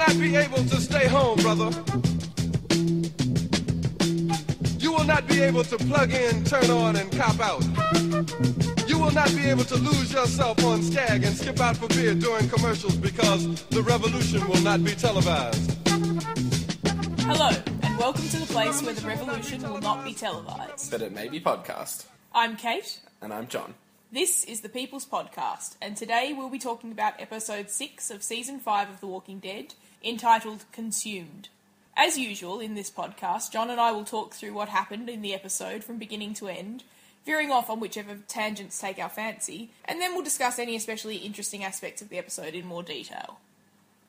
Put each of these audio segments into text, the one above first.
not be able to stay home, brother. You will not be able to plug in, turn on, and cop out. You will not be able to lose yourself on Skag and skip out for beer during commercials because the revolution will not be televised. Hello, and welcome to the place where the revolution will not be televised. But it may be podcast. I'm Kate. And I'm John. This is the People's Podcast, and today we'll be talking about episode 6 of season 5 of The Walking Dead, entitled Consumed. As usual in this podcast, John and I will talk through what happened in the episode from beginning to end, veering off on whichever tangents take our fancy, and then we'll discuss any especially interesting aspects of the episode in more detail.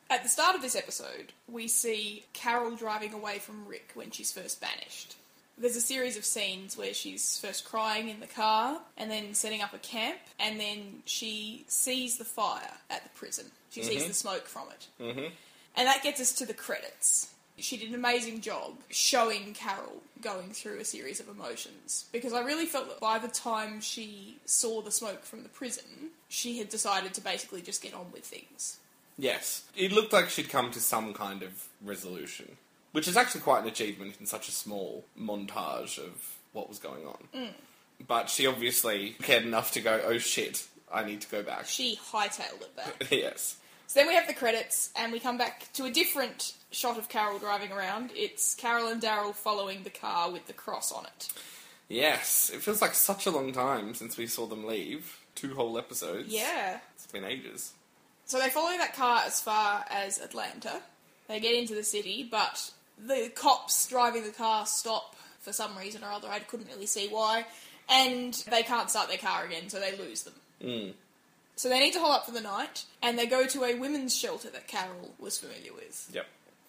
At the start of this episode, we see Carol driving away from Rick when she's first banished. There's a series of scenes where she's first crying in the car and then setting up a camp, and then she sees the fire at the prison. She sees the smoke from it. Mm-hmm. And that gets us to the credits. She did an amazing job showing Carol going through a series of emotions because I really felt that by the time she saw the smoke from the prison, she had decided to basically just get on with things. Yes. It looked like she'd come to some kind of resolution, which is actually quite an achievement in such a small montage of what was going on. Mm. But she obviously cared enough to go, oh shit, I need to go back. She hightailed it back. yes. So then we have the credits, and we come back to a different shot of Carol driving around. It's Carol and Daryl following the car with the cross on it. Yes. It feels like such a long time since we saw them leave. Two whole episodes. Yeah. It's been ages. So they follow that car as far as Atlanta. They get into the city, but the cops driving the car stop for some reason or other. I couldn't really see why. And they can't start their car again, so they lose them. Mm. So they need to hold up for the night, and they go to a women's shelter that Carol was familiar with. Yep.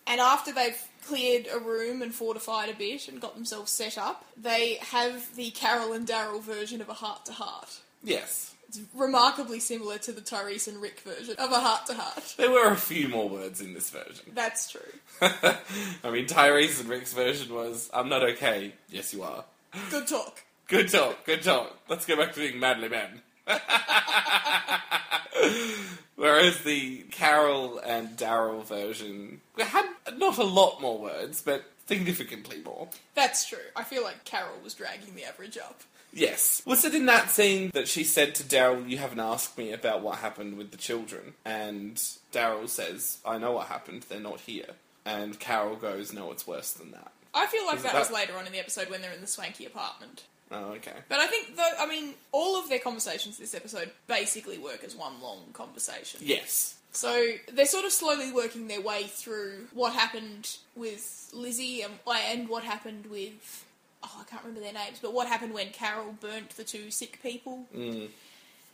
And after they've cleared a room and fortified a bit and got themselves set up, they have the Carol and Daryl version of a heart to heart. Yes. It's remarkably similar to the Tyrese and Rick version of a heart to heart. There were a few more words in this version. That's true. I mean, Tyrese and Rick's version was, I'm not okay. Yes, you are. Good talk. Good talk, good talk. Let's go back to being manly men. Whereas the Carol and Daryl version had not a lot more words, but significantly more. That's true. I feel like Carol was dragging the average up. Yes. Was it in that scene that she said to Daryl, You haven't asked me about what happened with the children? And Daryl says, I know what happened, they're not here. And Carol goes, No, it's worse than that. I feel like that, that- was later on in the episode when they're in the swanky apartment. Oh, okay. But I think, though, I mean, all of their conversations this episode basically work as one long conversation. Yes. So they're sort of slowly working their way through what happened with Lizzie and, and what happened with. Oh, I can't remember their names, but what happened when Carol burnt the two sick people? Mm.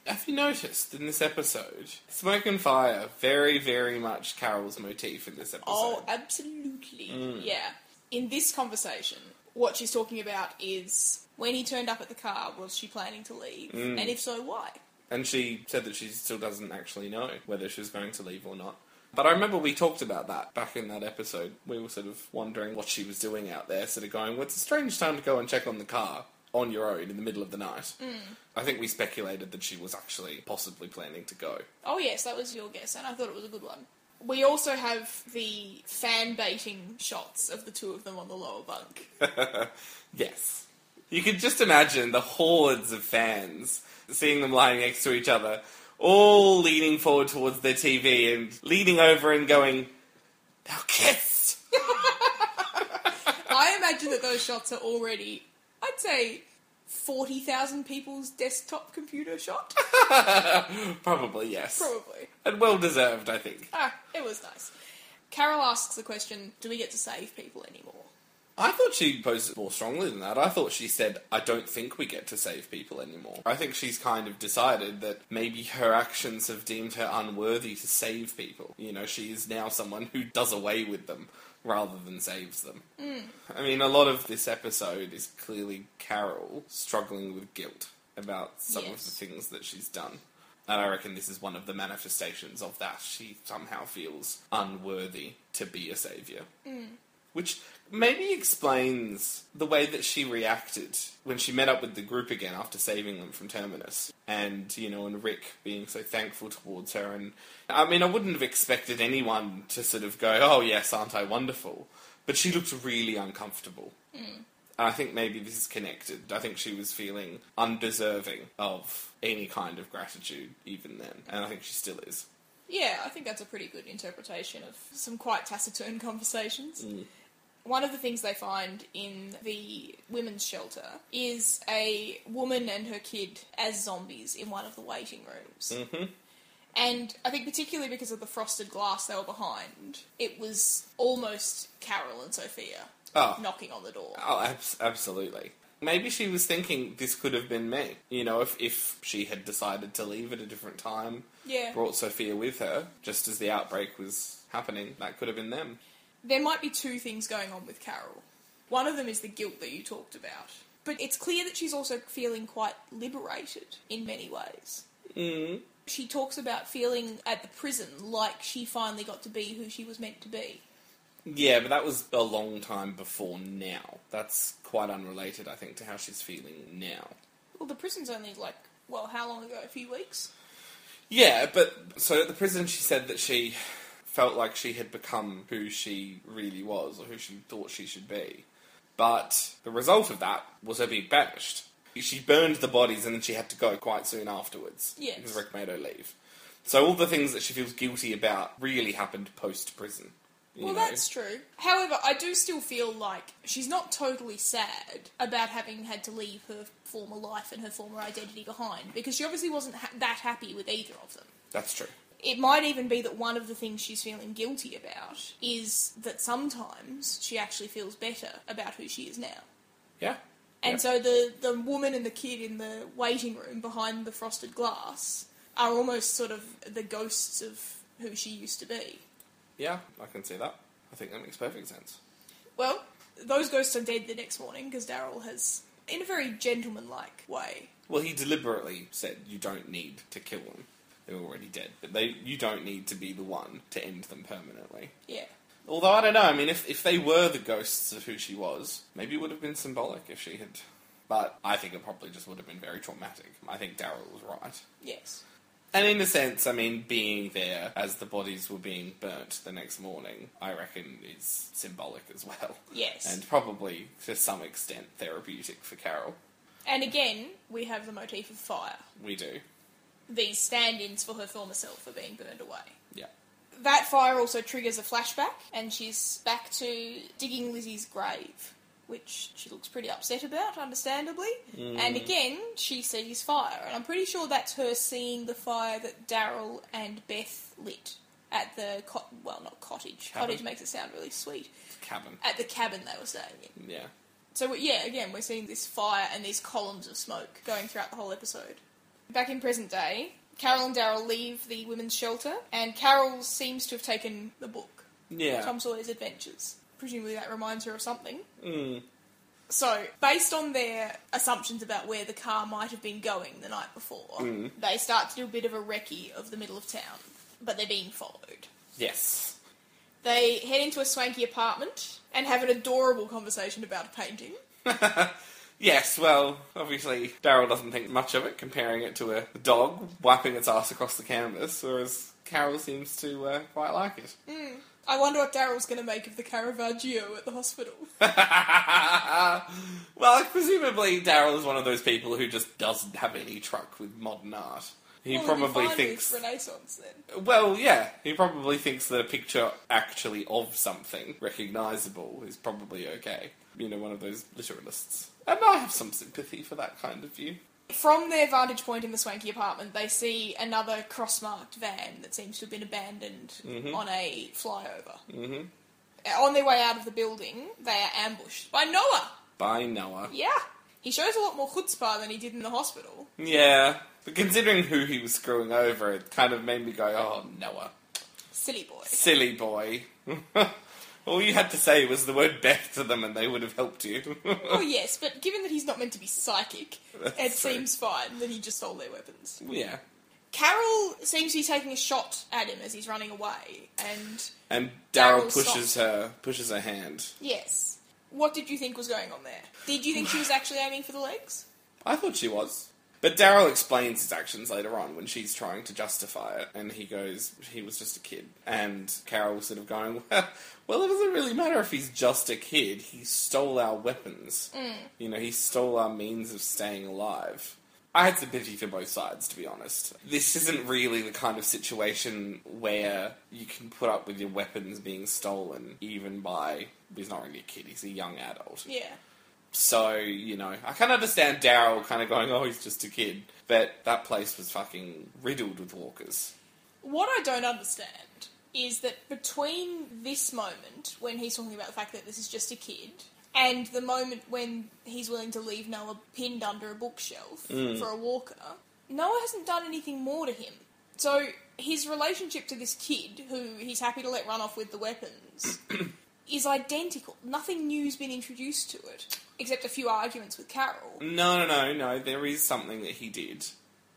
Have you noticed in this episode, smoke and fire, very, very much Carol's motif in this episode? Oh, absolutely. Mm. Yeah. In this conversation, what she's talking about is when he turned up at the car, was she planning to leave? Mm. And if so, why? And she said that she still doesn't actually know whether she's going to leave or not. But I remember we talked about that back in that episode. We were sort of wondering what she was doing out there, sort of going, well, it's a strange time to go and check on the car on your own in the middle of the night. Mm. I think we speculated that she was actually possibly planning to go. Oh, yes, that was your guess, and I thought it was a good one. We also have the fan baiting shots of the two of them on the lower bunk. Yes. You could just imagine the hordes of fans seeing them lying next to each other, all leaning forward towards their TV and leaning over and going, Now kiss! I imagine that those shots are already, I'd say, 40,000 people's desktop computer shot. Probably, yes. Probably. And well deserved, I think. Ah, it was nice. Carol asks the question do we get to save people anymore? I thought she posed it more strongly than that. I thought she said, I don't think we get to save people anymore. I think she's kind of decided that maybe her actions have deemed her unworthy to save people. You know, she is now someone who does away with them rather than saves them. Mm. I mean, a lot of this episode is clearly Carol struggling with guilt about some of the things that she's done. And I reckon this is one of the manifestations of that. She somehow feels unworthy to be a saviour. Mm. Which maybe explains the way that she reacted when she met up with the group again after saving them from Terminus. And, you know, and Rick being so thankful towards her. And I mean, I wouldn't have expected anyone to sort of go, oh, yes, aren't I wonderful? But she looked really uncomfortable. Hmm. And I think maybe this is connected. I think she was feeling undeserving of any kind of gratitude even then. And I think she still is. Yeah, I think that's a pretty good interpretation of some quite taciturn conversations. Mm. One of the things they find in the women's shelter is a woman and her kid as zombies in one of the waiting rooms. Mm-hmm. And I think particularly because of the frosted glass they were behind, it was almost Carol and Sophia Oh. knocking on the door. Oh, abs- absolutely. Maybe she was thinking this could have been me. You know, if, if she had decided to leave at a different time, Yeah. brought Sophia with her, just as the outbreak was happening, that could have been them. There might be two things going on with Carol. One of them is the guilt that you talked about. But it's clear that she's also feeling quite liberated in many ways. Mm. She talks about feeling at the prison like she finally got to be who she was meant to be. Yeah, but that was a long time before now. That's quite unrelated, I think, to how she's feeling now. Well, the prison's only like, well, how long ago? A few weeks? Yeah, but so at the prison, she said that she felt like she had become who she really was, or who she thought she should be. But the result of that was her being banished. She burned the bodies and then she had to go quite soon afterwards. Yes. Because Rick made her leave. So all the things that she feels guilty about really happened post prison. Well, that's true. However, I do still feel like she's not totally sad about having had to leave her former life and her former identity behind, because she obviously wasn't ha- that happy with either of them. That's true. It might even be that one of the things she's feeling guilty about is that sometimes she actually feels better about who she is now. Yeah. And Yep. so the, the woman and the kid in the waiting room behind the frosted glass are almost sort of the ghosts of who she used to be. Yeah, I can see that. I think that makes perfect sense. Well, those ghosts are dead the next morning because Daryl has, in a very gentlemanlike way, Well, he deliberately said you don't need to kill them. They're already dead. But they, you don't need to be the one to end them permanently. yeah. Although I don't know. I mean, if if they were the ghosts of who she was, maybe it would have been symbolic if she had. But I think it probably just would have been very traumatic. I think Daryl was right. Yes. And in a sense, I mean, being there as the bodies were being burnt the next morning, I reckon is symbolic as well. Yes. And, And probably, to some extent, therapeutic for Carol. And again, we have the motif of fire. We do. These stand ins for her former self are being burned away. Yeah. That fire also triggers a flashback, and she's back to digging Lizzie's grave, which she looks pretty upset about, understandably. Mm. And again, she sees fire, and I'm pretty sure that's her seeing the fire that Daryl and Beth lit at the co- well, not cottage. Cabin. Cottage makes it sound really sweet. Cabin. At the cabin they were staying in. Yeah. So yeah, again, we're seeing this fire and these columns of smoke going throughout the whole episode. Back in present day, Carol and Daryl leave the women's shelter, and Carol seems to have taken the book, Yeah. Tom Sawyer's Adventures. Presumably that reminds her of something. Mm. So, based on their assumptions about where the car might have been going the night before, they start to do a bit of a recce of the middle of town, but they're being followed. Yes. They head into a swanky apartment and have an adorable conversation about a painting. Yes, well, obviously, Daryl doesn't think much of it, comparing it to a dog wiping its ass across the canvas, whereas Carol seems to uh, quite like it. I wonder what Daryl's going to make of the Caravaggio at the hospital. well, presumably, Daryl is one of those people who just doesn't have any truck with modern art. He Well, probably thinks. Renaissance then. Well, yeah, he probably thinks that a picture actually of something recognisable is probably okay. You know, one of those literalists. And I have some sympathy for that kind of view. From their vantage point in the swanky apartment, they see another cross-marked van that seems to have been abandoned on a flyover. hmm On their way out of the building, they are ambushed by Noah. By Noah. Yeah, he shows a lot more chutzpah than he did in the hospital. Yeah, but considering who he was screwing over, it kind of made me go, oh, Noah. Silly boy. Silly boy. All you had to say was the word Beth to them and they would have helped you. oh yes, but given that he's not meant to be psychic, That's it true. seems fine that he just stole their weapons. yeah. Carol seems to be taking a shot at him as he's running away, and And Daryl Daryl pushes stops. her pushes her hand. yes, What did you think was going on there? Did you think she was actually aiming for the legs? I thought she was. But Daryl explains his actions later on when she's trying to justify it, and he goes, he was just a kid. And Carol sort of going, well, well, it doesn't really matter if he's just a kid. He stole our weapons. Mm. You know, he stole our means of staying alive. I had sympathy for both sides, to be honest. This isn't really the kind of situation where you can put up with your weapons being stolen, even by. He's not really a kid, he's a young adult. Yeah. So, you know, I can understand Daryl kind of going, oh, he's just a kid. But that place was fucking riddled with walkers. What I don't understand is that between this moment, when he's talking about the fact that this is just a kid, and the moment when he's willing to leave Noah pinned under a bookshelf mm. for a walker, Noah hasn't done anything more to him. So his relationship to this kid, who he's happy to let run off with the weapons, is identical. Nothing new's been introduced to it, except a few arguments with Carol. No, no, no, no, there is something that he did.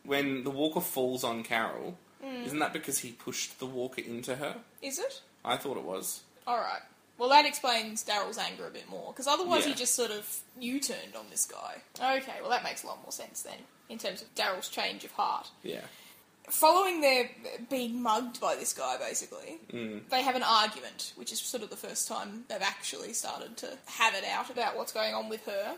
When the walker falls on Carol, hmm. isn't that because he pushed the walker into her? Is it? I thought it was. Alright. Well, that explains Daryl's anger a bit more, because otherwise he just sort of U-turned on this guy. Okay, well that makes a lot more sense then, in terms of Daryl's change of heart. Yeah. Following their being mugged by this guy, basically, hmm. they have an argument, which is sort of the first time they've actually started to have it out about what's going on with her.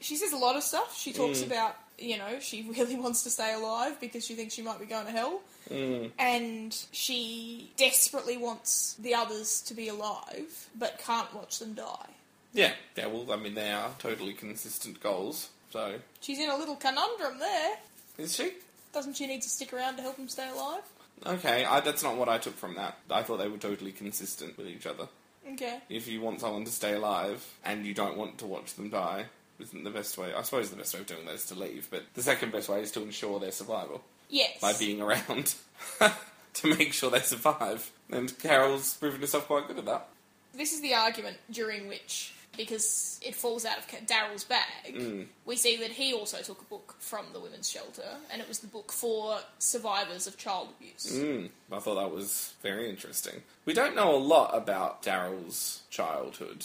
She says a lot of stuff. She talks hmm. about, you know, she really wants to stay alive because she thinks she might be going to hell. Hmm. And she desperately wants the others to be alive, but can't watch them die. Yeah, yeah, well, I mean, they are totally consistent goals, so. She's in a little conundrum there. Is she? Doesn't she need to stick around to help him stay alive? Okay, I, that's not what I took from that. I thought they were totally consistent with each other. Okay. If you want someone to stay alive and you don't want to watch them die, isn't the best way. I suppose the best way of doing that is to leave, but the second best way is to ensure their survival Yes. by being around to make sure they survive. And Carol's proven herself quite good at that. This is the argument during which, because it falls out of Daryl's bag, we see that he also took a book from the women's shelter, and it was the book for survivors of child abuse. Mm, I thought that was very interesting. We don't know a lot about Daryl's childhood,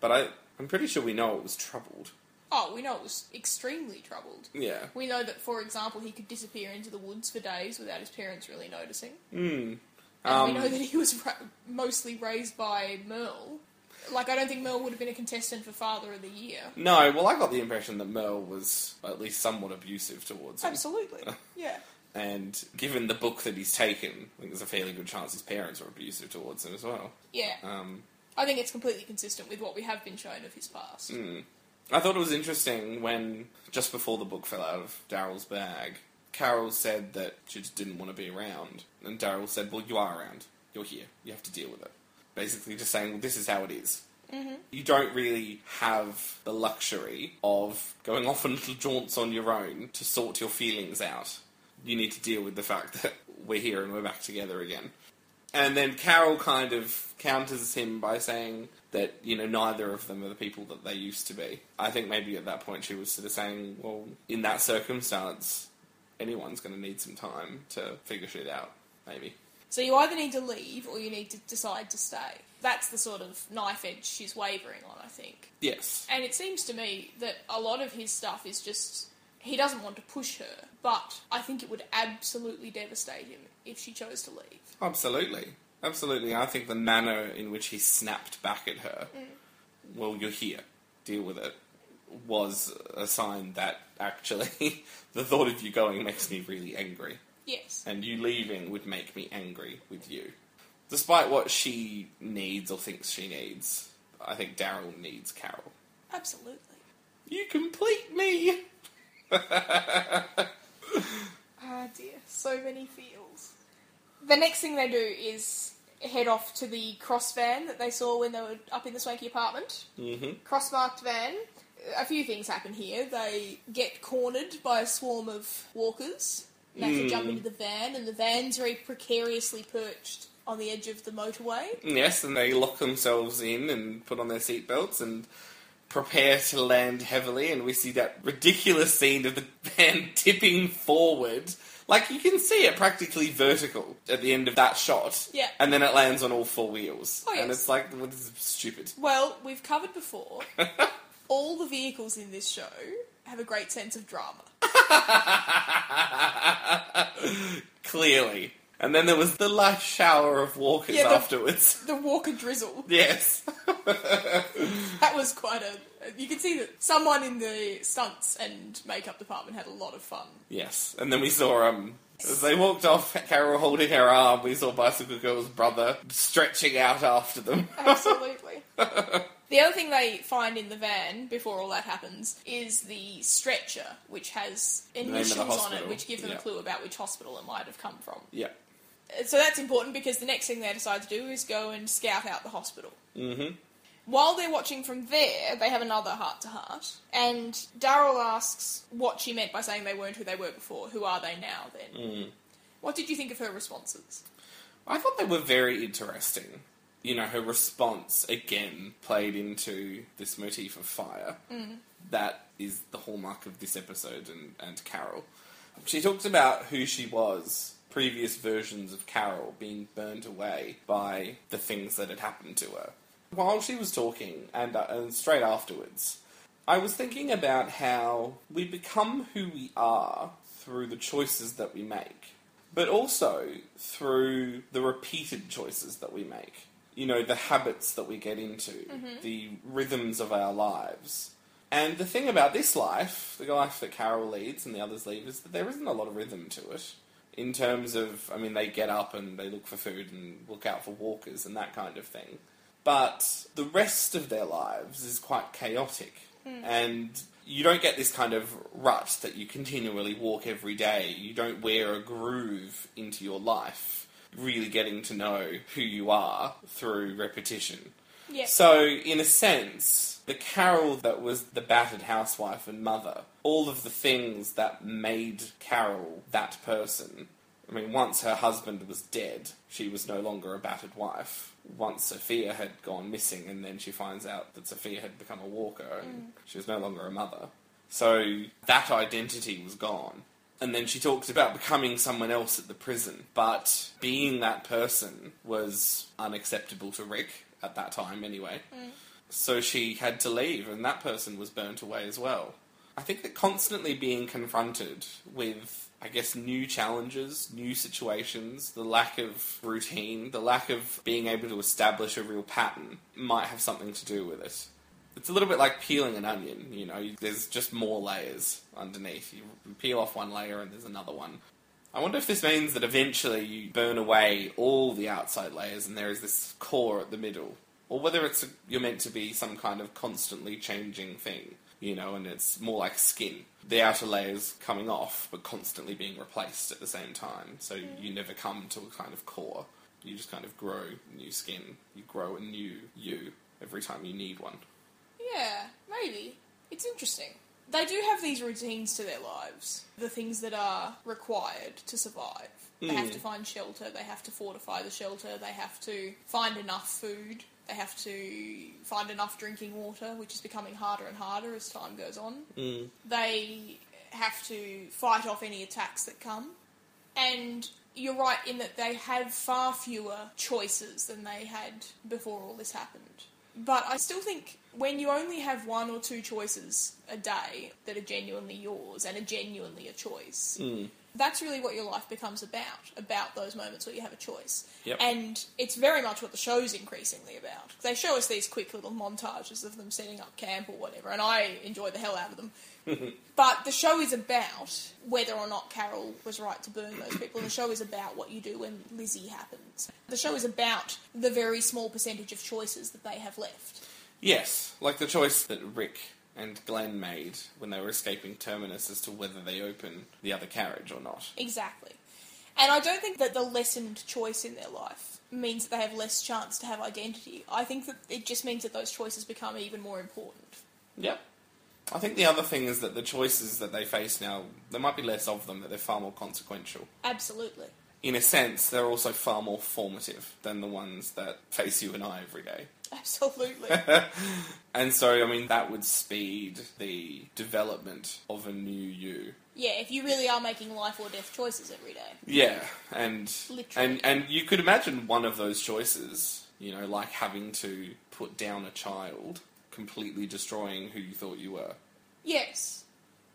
but I, I'm pretty sure we know it was troubled. Oh, we know it was extremely troubled. Yeah. We know that, for example, he could disappear into the woods for days without his parents really noticing. Mm. And Um, we know that he was ra- mostly raised by Merle. Like, I don't think Merle would have been a contestant for Father of the Year. No, well, I got the impression that Merle was at least somewhat abusive towards him. Absolutely. Yeah. And given the book that he's taken, I think there's a fairly good chance his parents were abusive towards him as well. Yeah. Um, I think it's completely consistent with what we have been shown of his past. I thought it was interesting when, just before the book fell out of Daryl's bag, Carol said that she just didn't want to be around. And Daryl said, Well, you are around. You're here. You have to deal with it. Basically, just saying, Well, this is how it is. Mm-hmm. You don't really have the luxury of going off on little jaunts on your own to sort your feelings out. You need to deal with the fact that we're here and we're back together again. And then Carol kind of counters him by saying that, you know, neither of them are the people that they used to be. I think maybe at that point she was sort of saying, well, in that circumstance, anyone's going to need some time to figure shit out, maybe. So you either need to leave or you need to decide to stay. That's the sort of knife edge she's wavering on, I think. Yes. And it seems to me that a lot of his stuff is just. He doesn't want to push her, but I think it would absolutely devastate him if she chose to leave. Absolutely. Absolutely. I think the manner in which he snapped back at her, mm. well, you're here, deal with it, was a sign that actually the thought of you going makes me really angry. Yes. and you leaving would make me angry with you. Despite what she needs or thinks she needs, I think Daryl needs Carol. Absolutely. You complete me! Ah, dear. So many feels. The next thing they do is head off to the cross van that they saw when they were up in the swanky apartment. Mm-hmm. Cross marked van. A few things happen here. They get cornered by a swarm of walkers. They have to jump hmm. into the van, and the van's very precariously perched on the edge of the motorway. Yes, and they lock themselves in and put on their seatbelts, and prepare to land heavily, and we see that ridiculous scene of the van tipping forward. Like you can see it practically vertical at the end of that shot. Yeah. And then it lands on all four wheels. Oh, And it's like, well, this is stupid. Well, we've covered before. all the vehicles in this show have a great sense of drama. Clearly. And then there was the light shower of walkers Yeah, the- afterwards. The Walker drizzle. Yes. That was quite a. You can see that someone in the stunts and makeup department had a lot of fun. yes. And then we saw, um, as they walked off, Carol holding her arm, we saw Bicycle Girl's brother stretching out after them. Absolutely. The other thing they find in the van before all that happens is the stretcher, which has name of the initials on it, which give them Yeah. a clue about which hospital it might have come from. yeah. So that's important because the next thing they decide to do is go and scout out the hospital. Mm-hmm. While they're watching from there, they have another heart to heart, and Daryl asks what she meant by saying they weren't who they were before. Who are they now then? Mm. What did you think of her responses? I thought they were very interesting. You know, her response again played into this motif of fire. That is the hallmark of this episode and, and Carol. She talks about who she was, previous versions of Carol being burnt away by the things that had happened to her. While she was talking, and, uh, and straight afterwards, I was thinking about how we become who we are through the choices that we make, but also through the repeated choices that we make. You know, the habits that we get into, mm-hmm. the rhythms of our lives. And the thing about this life, the life that Carol leads and the others lead, is that there isn't a lot of rhythm to it. In terms of, I mean, they get up and they look for food and look out for walkers and that kind of thing. But the rest of their lives is quite chaotic. Hmm. And you don't get this kind of rut that you continually walk every day. You don't wear a groove into your life, really getting to know who you are through repetition. Yeah. So, in a sense, the Carol that was the battered housewife and mother, all of the things that made Carol that person. I mean, once her husband was dead, she was no longer a battered wife. Once Sophia had gone missing, and then she finds out that Sophia had become a walker, and she was no longer a mother. So that identity was gone. And then she talks about becoming someone else at the prison. But being that person was unacceptable to Rick at that time, anyway. Mm. So she had to leave, and that person was burnt away as well. I think that constantly being confronted with, I guess, new challenges, new situations, the lack of routine, the lack of being able to establish a real pattern might have something to do with it. It's a little bit like peeling an onion, you know, there's just more layers underneath. You peel off one layer and there's another one. I wonder if this means that eventually you burn away all the outside layers and there is this core at the middle. Or whether it's a, you're meant to be some kind of constantly changing thing, you know, and it's more like skin. The outer layers coming off, but constantly being replaced at the same time. So you never come to a kind of core. You just kind of grow new skin. You grow a new you every time you need one. Yeah, maybe. It's interesting. They do have these routines to their lives, the things that are required to survive. They have to hmm. find shelter, they have to fortify the shelter, they have to find enough food, they have to find enough drinking water, which is becoming harder and harder as time goes on. Hmm. They have to fight off any attacks that come. And you're right in that they have far fewer choices than they had before all this happened. But I still think when you only have one or two choices a day that are genuinely yours and are genuinely a choice, mm. That's really what your life becomes about about those moments where you have a choice. Yep. And it's very much what the show's increasingly about. They show us these quick little montages of them setting up camp or whatever, and I enjoy the hell out of them. But the show is about whether or not Carol was right to burn those people. The show is about what you do when Lizzie happens. The show is about the very small percentage of choices that they have left. Yes, like the choice that Rick and Glenn made when they were escaping Terminus as to whether they open the other carriage or not. Exactly. And I don't think that the lessened choice in their life means that they have less chance to have identity. I think that it just means that those choices become even more important. Yep. I think the other thing is that the choices that they face now, there might be less of them, that they're far more consequential. Absolutely. In a sense, they're also far more formative than the ones that face you and I every day. Absolutely. And so, I mean, that would speed the development of a new you. yeah, if you really are making life or death choices every day. Yeah, and Literally. and and you could imagine one of those choices, you know, like having to put down a child, completely destroying who you thought you were. Yes.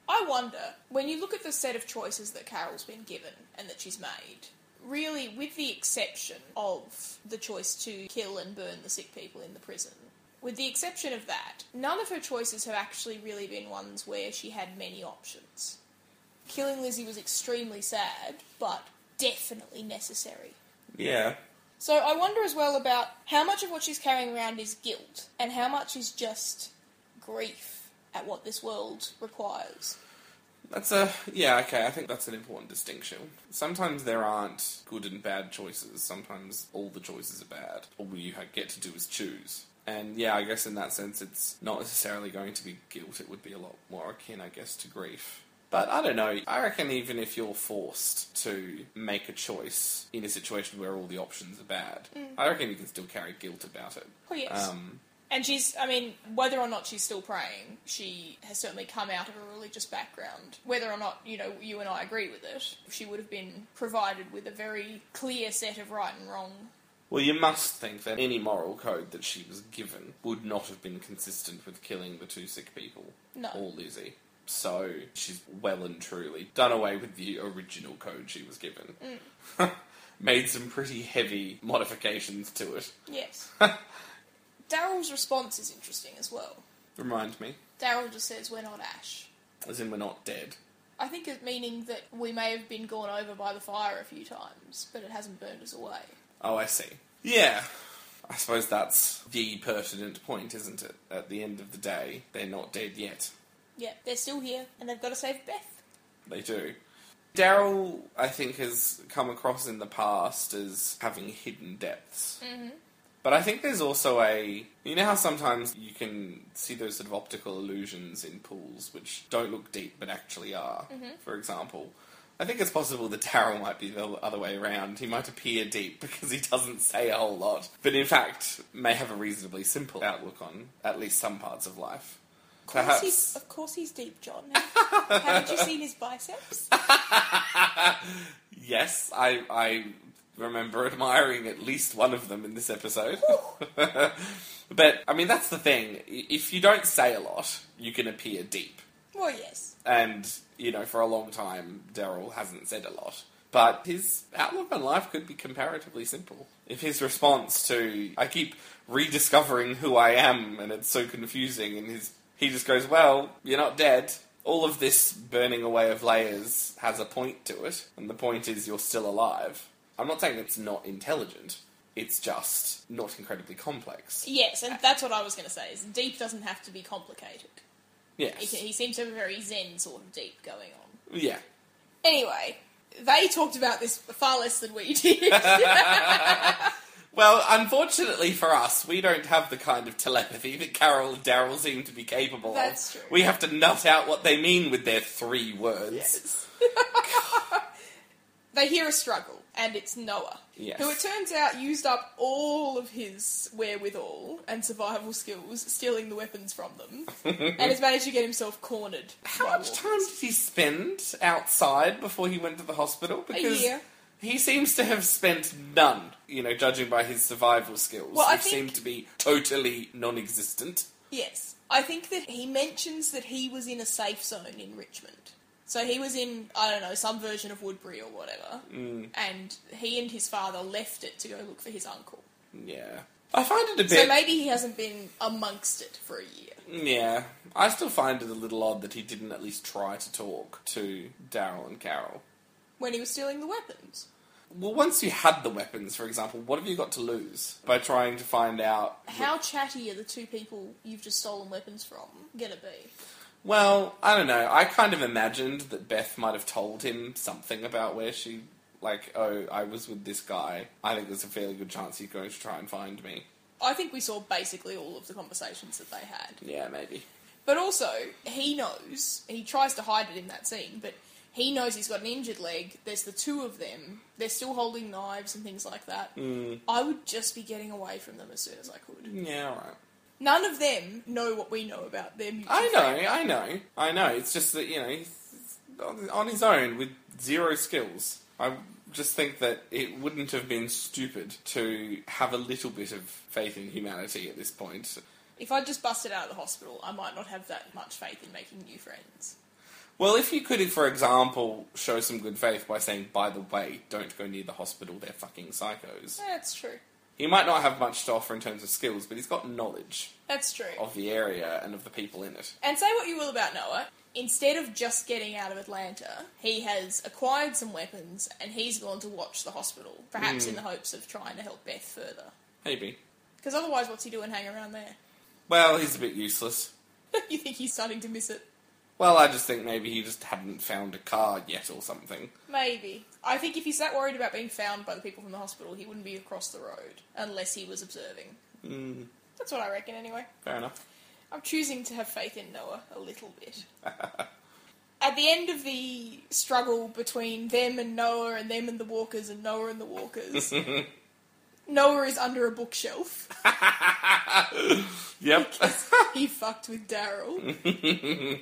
I wonder, when you look at the set of choices that Carol's been given and that she's made, really, with the exception of the choice to kill and burn the sick people in the prison, with the exception of that, none of her choices have actually really been ones where she had many options. Killing Lizzie was extremely sad, but definitely necessary. Yeah. So I wonder as well about how much of what she's carrying around is guilt and how much is just grief at what this world requires. That's a yeah, okay, I think that's an important distinction. Sometimes there aren't good and bad choices. Sometimes all the choices are bad. All you get to do is choose. And yeah, I guess in that sense it's not necessarily going to be guilt, it would be a lot more akin, I guess, to grief. But I don't know. I reckon even if you're forced to make a choice in a situation where all the options are bad, I reckon you can still carry guilt about it. Oh yes. Um, and she's, I mean, whether or not she's still praying, she has certainly come out of a religious background. Whether or not, you know, you and I agree with it, she would have been provided with a very clear set of right and wrong. well, you must think that any moral code that she was given would not have been consistent with killing the two sick people. No. or Lizzie. So she's well and truly done away with the original code she was given. Mm. Made some pretty heavy modifications to it. Yes. Daryl's response is interesting as well. Remind me, Daryl just says, We're not Ash. as in we're not dead. I think it meaning that we may have been gone over by the fire a few times, but it hasn't burned us away. Oh, I see. Yeah. I suppose that's the pertinent point, isn't it? At the end of the day, they're not dead yet. Yeah, they're still here, and they've got to save Beth. They do. Daryl, I think, has come across in the past as having hidden depths. Mm-hmm. But I think there's also a. You know how sometimes you can see those sort of optical illusions in pools which don't look deep but actually are, mm-hmm. for example? I think it's possible that Daryl might be the other way around. He might appear deep because he doesn't say a whole lot, but in fact may have a reasonably simple outlook on at least some parts of life. Of course, he's, of course he's deep, John. Haven't you seen his biceps? Yes, I I remember admiring at least one of them in this episode. but I mean, that's the thing. If you don't say a lot, you can appear deep. Well, yes. And you know, for a long time, Daryl hasn't said a lot. But his outlook on life could be comparatively simple. If his response to I keep rediscovering who I am and it's so confusing, and his he just goes, "Well, you're not dead." All of this burning away of layers has a point to it, and the point is you're still alive. I'm not saying it's not intelligent. It's just not incredibly complex. Yes, and that's what I was going to say. Is deep doesn't have to be complicated. Yes. He, he seems to have a very zen sort of deep going on. Yeah. Anyway, they talked about this far less than we did. Well, unfortunately for us, we don't have the kind of telepathy that Carol and Daryl seem to be capable of. That's of. true. We have to nut out what they mean with their three words. Yes. they hear a struggle, and it's Noah, Yes. who it turns out used up all of his wherewithal and survival skills, stealing the weapons from them, and has managed to get himself cornered. How much time did he spend outside before he went to the hospital? Because he seems to have spent none, you know, judging by his survival skills, Well, which think- seem to be totally non existent. Yes. I think that he mentions that he was in a safe zone in Richmond. So he was in, I don't know, some version of Woodbury or whatever. Mm. And he and his father left it to go look for his uncle. Yeah. I find it a bit. So maybe he hasn't been amongst it for a year. Yeah. I still find it a little odd that he didn't at least try to talk to Daryl and Carol. When he was stealing the weapons. Well, once you had the weapons, for example, what have you got to lose by trying to find out? How chatty are the two people you've just stolen weapons from gonna be? Well, I don't know. I kind of imagined that Beth might have told him something about where she, like, oh, I was with this guy. I think there's a fairly good chance he's going to try and find me. I think we saw basically all of the conversations that they had. Yeah, maybe. But also, he knows, he tries to hide it in that scene, but He knows he's got an injured leg. There's the two of them. They're still holding knives and things like that. Mm. I would just be getting away from them as soon as I could. Yeah, right. None of them know what we know about their mutual I know, friend. I know, I know. It's just that you know, he's on- on his own with zero skills. I just think that it wouldn't have been stupid to have a little bit of faith in humanity at this point. If I just busted out of the hospital, I might not have that much faith in making new friends. Well, if you could, for example, show some good faith by saying, "By the way, don't go near the hospital; they're fucking psychos." That's true. He might not have much to offer in terms of skills, but he's got knowledge That's true. of the area and of the people in it. And say what you will about Noah, instead of just getting out of Atlanta, he has acquired some weapons and he's gone to watch the hospital, perhaps in hmm. the hopes of trying to help Beth further. Maybe. Because otherwise, what's he doing hanging around there? Well, he's a bit useless. you think he's starting to miss it? Well, I just think maybe he just hadn't found a car yet or something. Maybe. I think if he's that worried about being found by the people from the hospital, he wouldn't be across the road unless he was observing. Mm, That's what I reckon, anyway. fair enough. I'm choosing to have faith in Noah a little bit. At the end of the struggle between them and Noah, and them and the Walkers, and Noah and the Walkers, Noah is under a bookshelf. Yep. he fucked with Daryl.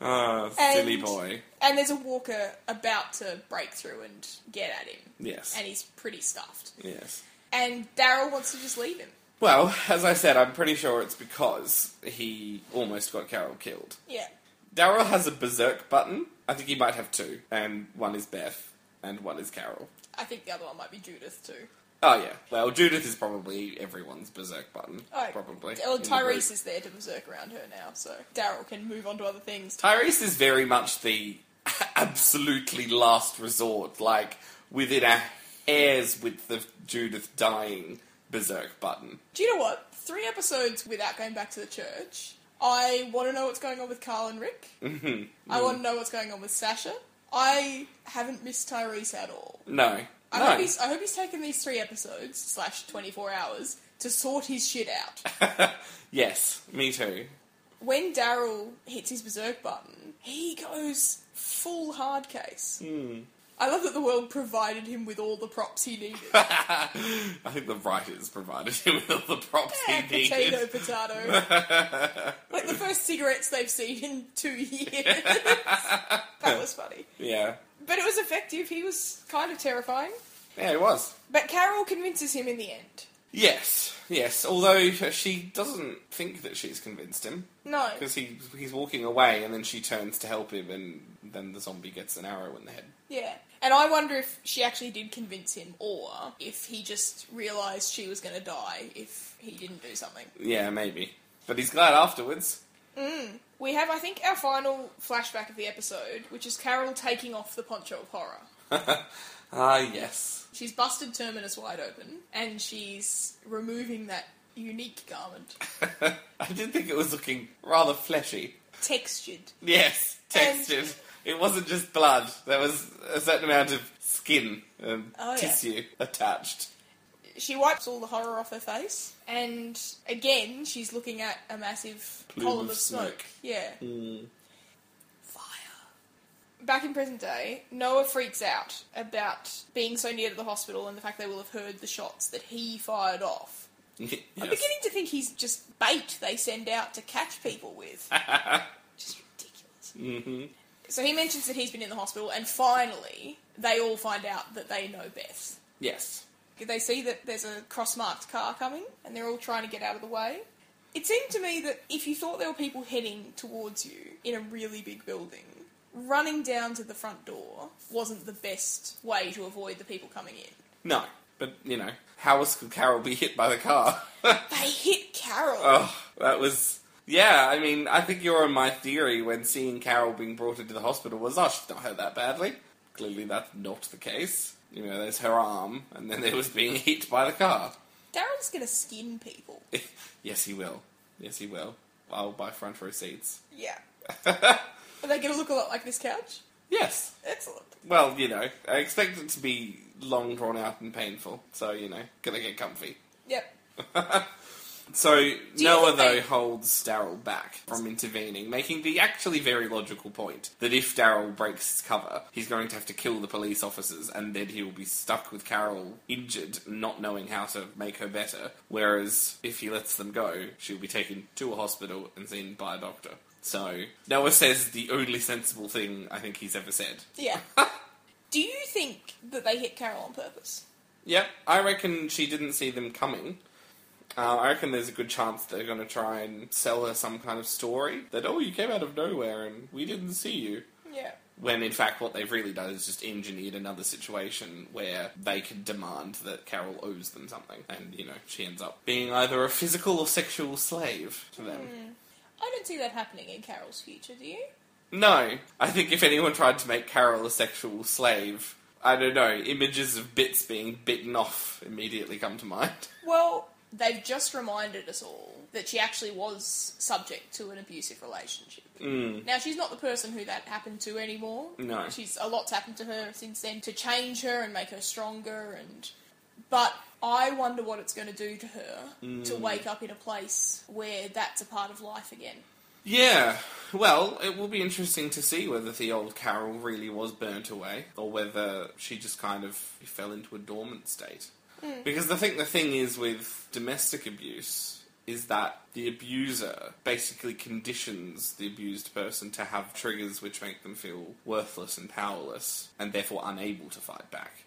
Ah, silly And- boy. And there's a Walker about to break through and get at him. Yes. And he's pretty stuffed. Yes. And Daryl wants to just leave him. Well, as I said, I'm pretty sure it's because he almost got Carol killed. Yeah. Daryl has a berserk button. I think he might have two, and one is Beth, and one is Carol. I think the other one might be Judith, too. Oh yeah. Well, Judith is probably everyone's berserk button. Oh, probably. Well, in the Tyrese is there to berserk around her now, so Daryl can move on to other things. Tyrese is very much the absolutely last resort, like within a hair's width of Judith dying berserk button. Do you know what? Three episodes without going back to the church. I want to know what's going on with Carl and Rick. hmm I want to know what's going on with Sasha. I haven't missed Tyrese at all. No. I, no. hope he's, I hope he's taken these three episodes, slash 24 hours, to sort his shit out. yes, me too. when Daryl hits his berserk button, he goes full hard case. Hmm. I love that the world provided him with all the props he needed. I think the writers provided him with all the props Eh, he potato, needed. potato. like the first cigarettes they've seen in two years. that was funny. yeah. But it was effective. He was kind of terrifying. Yeah, it was. But Carol convinces him in the end. Yes, yes. Although she doesn't think that she's convinced him No. because he he's walking away, and then she turns to help him, and then the zombie gets an arrow in the head. Yeah. And I wonder if she actually did convince him or if he just realised she was going to die if he didn't do something. Yeah, maybe. But he's glad afterwards. Mm. We have, I think, our final flashback of the episode, which is Carol taking off the poncho of horror. Ah, yes. She's busted Terminus wide open, and she's removing that unique garment. I did think it was looking rather fleshy. Textured. Yes, textured. It wasn't just blood. There was a certain amount of skin and Oh, yeah. tissue attached. She wipes all the horror off her face, and again, she's looking at a massive Plume column of of smoke. smoke. Yeah. Mm. Fire. Back in present day, Noah freaks out about being so near to the hospital and the fact they will have heard the shots that he fired off. I'm beginning to think he's just bait they send out to catch people with. just ridiculous. hmm So he mentions that he's been in the hospital, and finally, they all find out that they know Beth. Yes. They see that there's a cross-marked car coming, and they're all trying to get out of the way. It seemed to me that if you thought there were people heading towards you in a really big building, running down to the front door wasn't the best way to avoid the people coming in. No, but you know, how else could Carol be hit by the car? They hit Carol. oh, that was. Yeah, I mean, I think you're on my theory when seeing Carol being brought into the hospital was, oh, she's not hurt that badly. Clearly, that's not the case. You know, there's her arm, and then there was being hit by the car. Daryl's gonna skin people. yes, he will. Yes, he will. I'll buy front row seats. Yeah. Are they gonna look a lot like this couch? yes. Excellent. Well, you know, I expect it to be long, drawn out, and painful. So, you know, gonna get comfy. Yep. So Noah though holds Daryl back from intervening, making the actually very logical point that if Daryl breaks his cover, he's going to have to kill the police officers, and then he will be stuck with Carol injured, not knowing how to make her better. Whereas if he lets them go, she'll be taken to a hospital and seen by a doctor. So Noah says the only sensible thing I think he's ever said. Yeah. Do you think that they hit Carol on purpose? Yep, I reckon she didn't see them coming. Uh, I reckon there's a good chance they're going to try and sell her some kind of story that, oh, you came out of nowhere and we didn't see you. Yeah. When in fact, what they've really done is just engineered another situation where they can demand that Carol owes them something. And, you know, she ends up being either a physical or sexual slave to them. I don't see that happening in Carol's future, do you? No, I think if anyone tried to make Carol a sexual slave, I don't know, images of bits being bitten off immediately come to mind. Well, they've just reminded us all that she actually was subject to an abusive relationship. Mm. Now, she's not the person who that happened to anymore. No. She's a lot's happened to her since then to change her and make her stronger and but I wonder what it's going to do to her to Mm. wake up in a place where that's a part of life again. Yeah, well, it will be interesting to see whether the old Carol really was burnt away, or whether she just kind of fell into a dormant state. Mm. Because I think the thing is with domestic abuse is that the abuser basically conditions the abused person to have triggers which make them feel worthless and powerless, and therefore unable to fight back.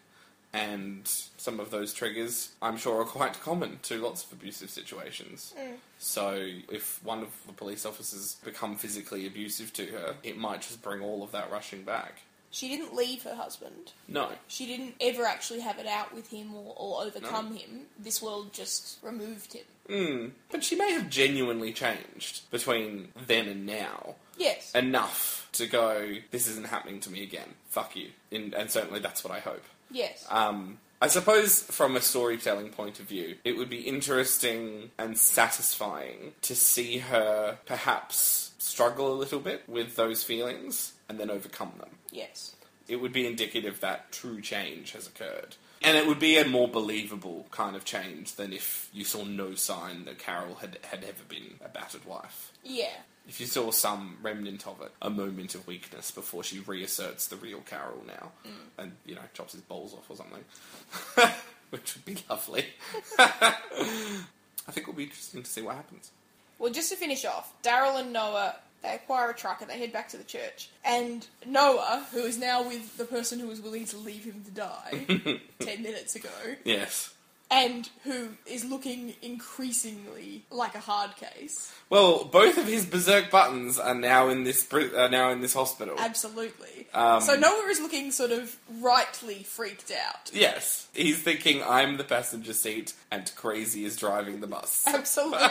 And some of those triggers, I'm sure, are quite common to lots of abusive situations. Mm. So, if one of the police officers become physically abusive to her, it might just bring all of that rushing back. She didn't leave her husband. No. She didn't ever actually have it out with him or, or overcome him. This world just removed him. Mm. But she may have genuinely changed between then and now Yes. enough to go, this isn't happening to me again. Fuck you. In, and certainly that's what I hope. yes. Um, I suppose from a storytelling point of view, it would be interesting and satisfying to see her perhaps struggle a little bit with those feelings and then overcome them. yes. It would be indicative that true change has occurred. And it would be a more believable kind of change than if you saw no sign that Carol had, had ever been a battered wife. Yeah. If you saw some remnant of it, a moment of weakness before she reasserts the real Carol now, mm. and you know chops his balls off or something, which would be lovely. I think it'll be interesting to see what happens. Well, just to finish off, Daryl and Noah they acquire a truck and they head back to the church. And Noah, who is now with the person who was willing to leave him to die ten minutes ago, Yes. And who is looking increasingly like a hard case. Well, both of his berserk buttons are now in this pri- are now in this hospital. Absolutely. Um, so Noah is looking sort of rightly freaked out. Yes, he's thinking I'm the passenger seat and crazy is driving the bus. Absolutely.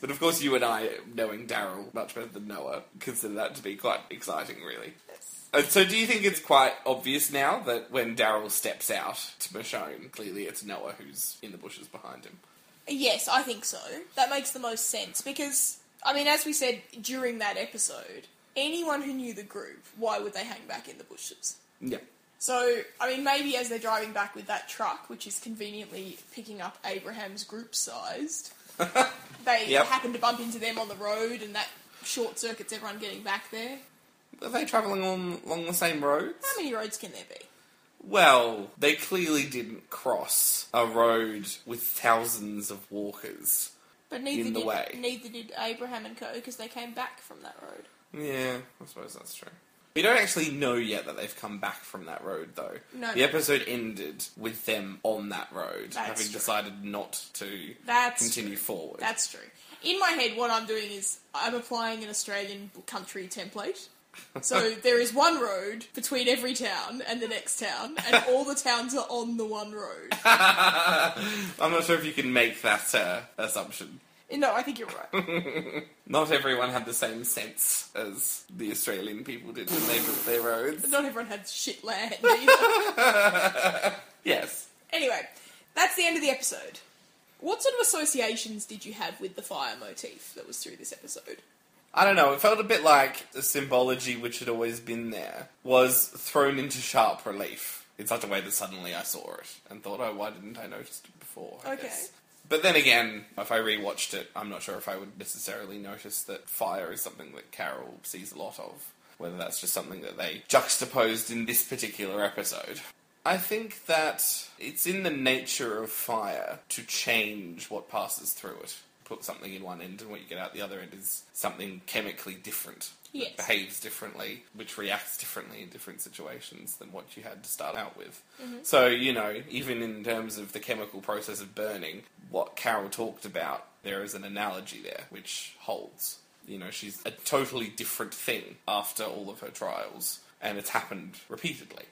But of course, you and I, knowing Daryl much better than Noah, consider that to be quite exciting, really. And so, do you think it's quite obvious now that when Daryl steps out to Michonne, clearly it's Noah who's in the bushes behind him? Yes, I think so. That makes the most sense because, I mean, as we said during that episode, anyone who knew the group, why would they hang back in the bushes? Yeah. So, I mean, maybe as they're driving back with that truck, which is conveniently picking up Abraham's group sized, they Yep. happen to bump into them on the road and that short circuits everyone getting back there. Are they travelling on, along the same roads? How many roads can there be? Well, they clearly didn't cross a road with thousands of walkers. But neither In the did way. neither did Abraham and Co. because they came back from that road. Yeah, I suppose that's true. We don't actually know yet that they've come back from that road, though. No. The episode ended with them on that road, That's having true. decided not to That's continue true. forward. That's true. In my head, what I'm doing is I'm applying an Australian country template. So there is one road between every town and the next town, and all the towns are on the one road. I'm not sure if you can make that uh, assumption. No, I think you're right. Not everyone had the same sense as the Australian people did when they built their roads. Not everyone had shit land either. Yes. anyway, that's the end of the episode. What sort of associations did you have with the fire motif that was through this episode? I don't know, it felt a bit like the symbology which had always been there was thrown into sharp relief in such a way that suddenly I saw it and thought, oh, why didn't I notice it before? I Okay. guess. But then again, if I rewatched it, I'm not sure if I would necessarily notice that fire is something that Carol sees a lot of. Whether that's just something that they juxtaposed in this particular episode. I think that it's in the nature of fire to change what passes through it. Put something in one end, and what you get out the other end is something chemically different. that Yes. behaves differently, which reacts differently in different situations than what you had to start out with. Mm-hmm. So, you know, even in terms of the chemical process of burning, what Carol talked about, there is an analogy there which holds. You know, she's a totally different thing after all of her trials, and it's happened repeatedly.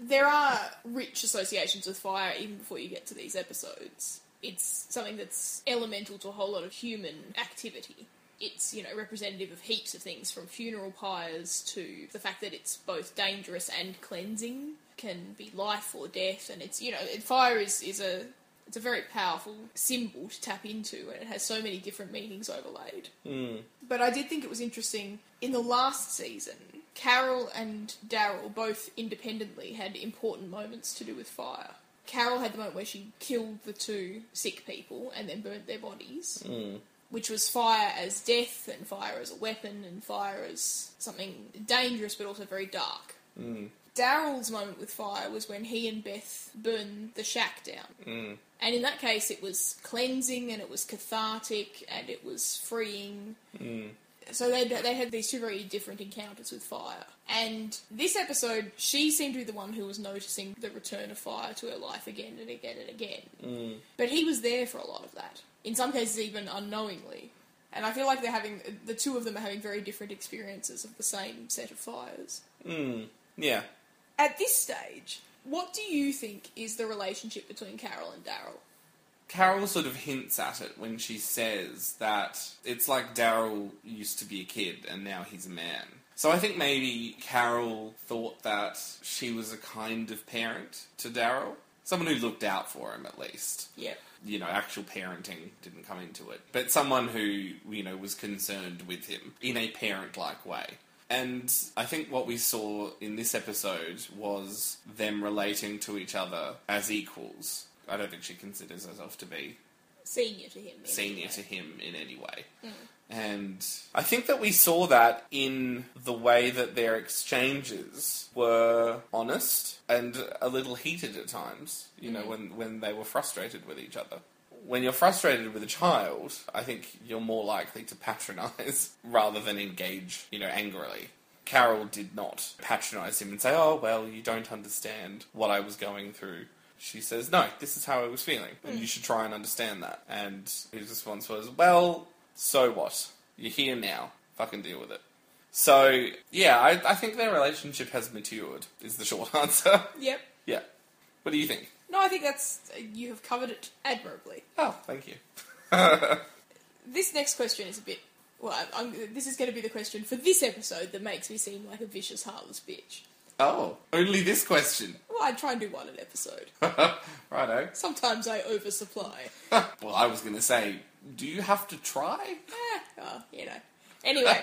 There are rich associations with fire even before you get to these episodes. It's something that's elemental to a whole lot of human activity. It's, you know, representative of heaps of things from funeral pyres to the fact that it's both dangerous and cleansing, can be life or death, and it's, you know, fire is, is a it's a very powerful symbol to tap into, and it has so many different meanings overlaid. Hmm. But I did think it was interesting in the last season. Carol and Daryl both independently had important moments to do with fire. Carol had the moment where she killed the two sick people and then burnt their bodies, hmm. which was fire as death and fire as a weapon and fire as something dangerous but also very dark. Hmm. Daryl's moment with fire was when he and Beth burned the shack down. Hmm. And in that case, it was cleansing and it was cathartic and it was freeing. So they they had these two very different encounters with fire. And this episode, she seemed to be the one who was noticing the return of fire to her life again and again and again. Mm. But he was there for a lot of that. In some cases, even unknowingly. And I feel like they're having the two of them are having very different experiences of the same set of fires. Mm. Yeah. At this stage, what do you think is the relationship between Carol and Daryl? Carol sort of hints at it when she says that it's like Daryl used to be a kid and now he's a man. So I think maybe Carol thought that she was a kind of parent to Daryl. Someone who looked out for him at least. Yep. You know, actual parenting didn't come into it. But someone who, you know, was concerned with him in a parent like way. And I think what we saw in this episode was them relating to each other as equals. I don't think she considers herself to be Senior to him. in senior any to way. him in any way. Hmm. And I think that we saw that in the way that their exchanges were honest and a little heated at times, you know, hmm. when, when they were frustrated with each other. When you're frustrated with a child, I think you're more likely to patronize rather than engage, you know, angrily. Carol did not patronize him and say, oh, well, you don't understand what I was going through. She says, no, this is how I was feeling, and you hmm. should try and understand that. And his response was, well, so what? You're here now. Fucking deal with it. So, yeah, I, I think their relationship has matured, is the short answer. Yep. yeah. What do you think? No, I think that's you have covered it admirably. Oh, thank you. This next question is a bit. Well, I- I'm, this is going to be the question for this episode that makes me seem like a vicious, heartless bitch. Oh, only this question. I try and do one an episode. Righto. Sometimes I oversupply. well, I was going to say, do you have to try? Eh, oh, you know. Anyway,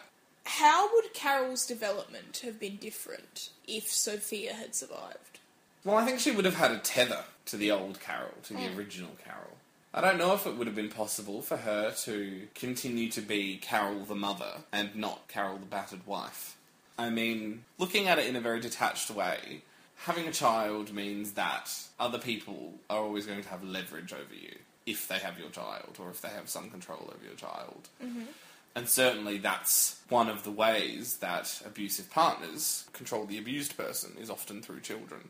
how would Carol's development have been different if Sophia had survived? Well, I think she would have had a tether to the old Carol, to the Mm. original Carol. I don't know if it would have been possible for her to continue to be Carol the mother and not Carol the battered wife. I mean, looking at it in a very detached way, having a child means that other people are always going to have leverage over you if they have your child or if they have some control over your child. Mm-hmm. And certainly that's one of the ways that abusive partners control the abused person is often through children.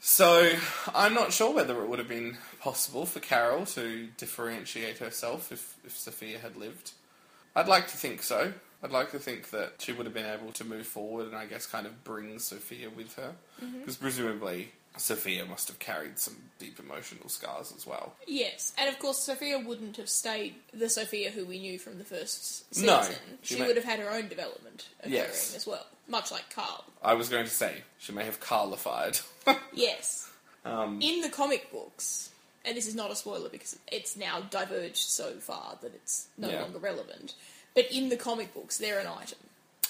So I'm not sure whether it would have been possible for Carol to differentiate herself if, if Sophia had lived. I'd like to think so. I'd like to think that she would have been able to move forward and I guess kind of bring Sophia with her. Because presumably Sophia must have carried some deep emotional scars as well. Yes, and of course Sophia wouldn't have stayed the Sophia who we knew from the first season. No, she, she may- would have had her own development occurring Yes. as well, much like Carl. I was going to say, she may have Carlified. Yes. um, In the comic books, and this is not a spoiler because it's now diverged so far that it's no Yeah. longer relevant. But in the comic books, they're an item.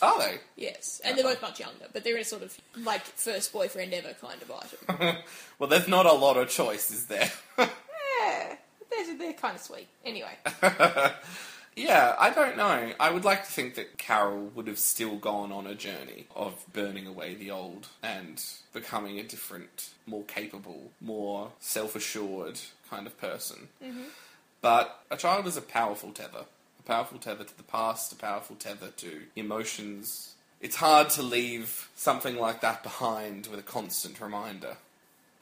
are they? Yes, and they're both much younger, but they're a sort of like first boyfriend ever kind of item. Well, there's not a lot of choice, is there? yeah, they're, they're, kind of sweet. Anyway, Yeah, I don't know. I would like to think that Carol would have still gone on a journey of burning away the old and becoming a different, more capable, more self assured kind of person. Mm-hmm. But a child is a powerful tether. A powerful tether to the past, a powerful tether to emotions. It's hard to leave something like that behind with a constant reminder.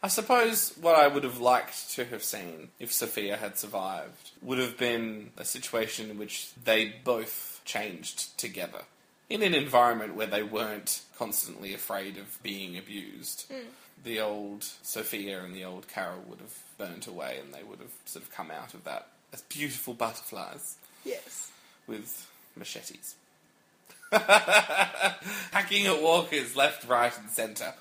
I suppose what I would have liked to have seen if Sophia had survived would have been a situation in which they both changed together. In an environment where they weren't constantly afraid of being abused. Hmm. The old Sophia and the old Carol would have burnt away and they would have sort of come out of that as beautiful butterflies yes. with machetes. Hacking at walkers left, right, and centre.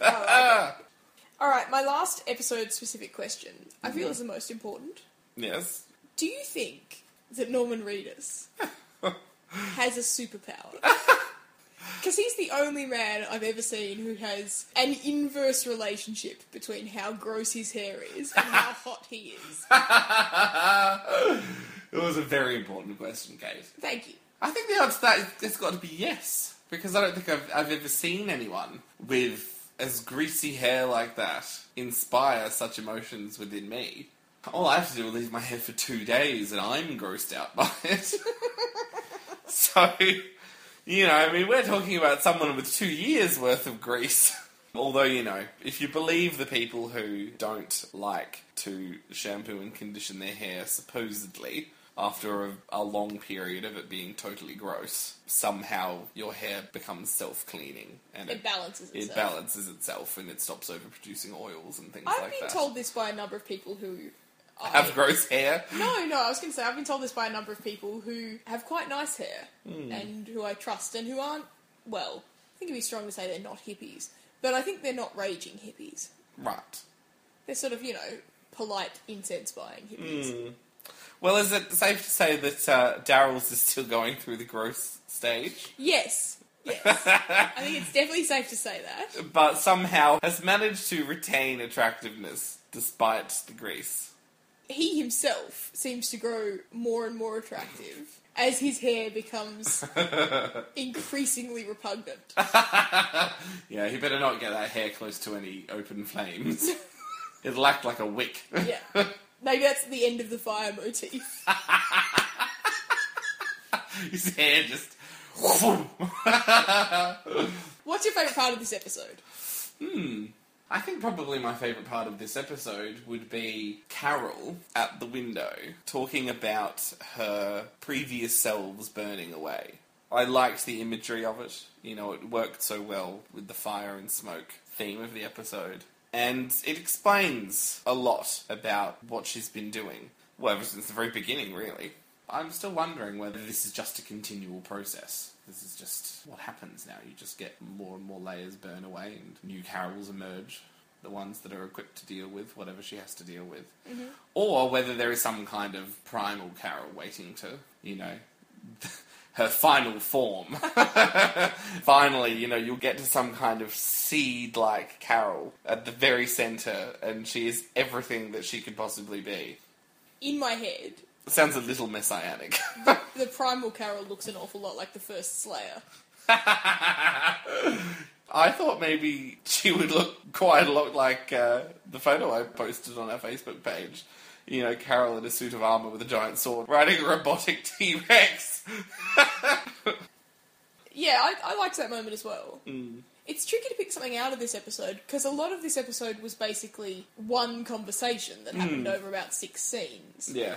Oh, All right, my last episode specific question. I feel mm-hmm. is the most important. Yes. Do you think that Norman Reedus has a superpower? Because he's the only man I've ever seen who has an inverse relationship between how gross his hair is and how hot he is. It was a very important question, Kate. Thank you. I think the answer to that is, it's got to be yes. Because I don't think I've, I've ever seen anyone with as greasy hair like that inspire such emotions within me. All I have to do is leave my hair for two days and I'm grossed out by it. so, you know, I mean, we're talking about someone with two years worth of grease. Although, you know, if you believe the people who don't like to shampoo and condition their hair, supposedly, after a, a long period of it being totally gross, somehow your hair becomes self cleaning and It balances itself. it balances itself and it stops overproducing oils and things I've like that. I've been told this by a number of people who I- Have gross hair? No, no, I was going to say I've been told this by a number of people who have quite nice hair and who I trust and who aren't. Well, I think it'd be strong to say they're not hippies, but I think they're not raging hippies. Right. They're sort of you know polite incense buying hippies. Well, is it safe to say that uh, Daryl's is still going through the gross stage, Yes, yes. I think it's definitely safe to say that. but somehow has managed to retain attractiveness despite the grease? He himself seems to grow more and more attractive as his hair becomes increasingly repugnant. Yeah, he better not get that hair close to any open flames. It'll act like a wick. Yeah. Maybe that's the end of the fire motif. His hair just. What's your favourite part of this episode? Hmm. I think probably my favourite part of this episode would be Carol at the window talking about her previous selves burning away. I liked the imagery of it. You know, it worked so well with the fire and smoke theme of the episode. And it explains a lot about what she's been doing. Well, ever since the very beginning, really. I'm still wondering whether this is just a continual process. This is just what happens now. You just get more and more layers burn away and new carols emerge. The ones that are equipped to deal with whatever she has to deal with. Mm-hmm. Or whether there is some kind of primal carol waiting to, you know, her final form. Finally, you know, you'll get to some kind of seed like Carol at the very centre, and she is everything that she could possibly be. In my head, Sounds a little messianic. the primal Carol looks an awful lot like the first Slayer. I thought maybe she would look quite a lot like uh, the photo I posted on our Facebook page. You know, Carol in a suit of armour with a giant sword, riding a robotic T Rex. Yeah, I, I liked that moment as well. It's tricky to pick something out of this episode because a lot of this episode was basically one conversation that happened over about six scenes. Yeah.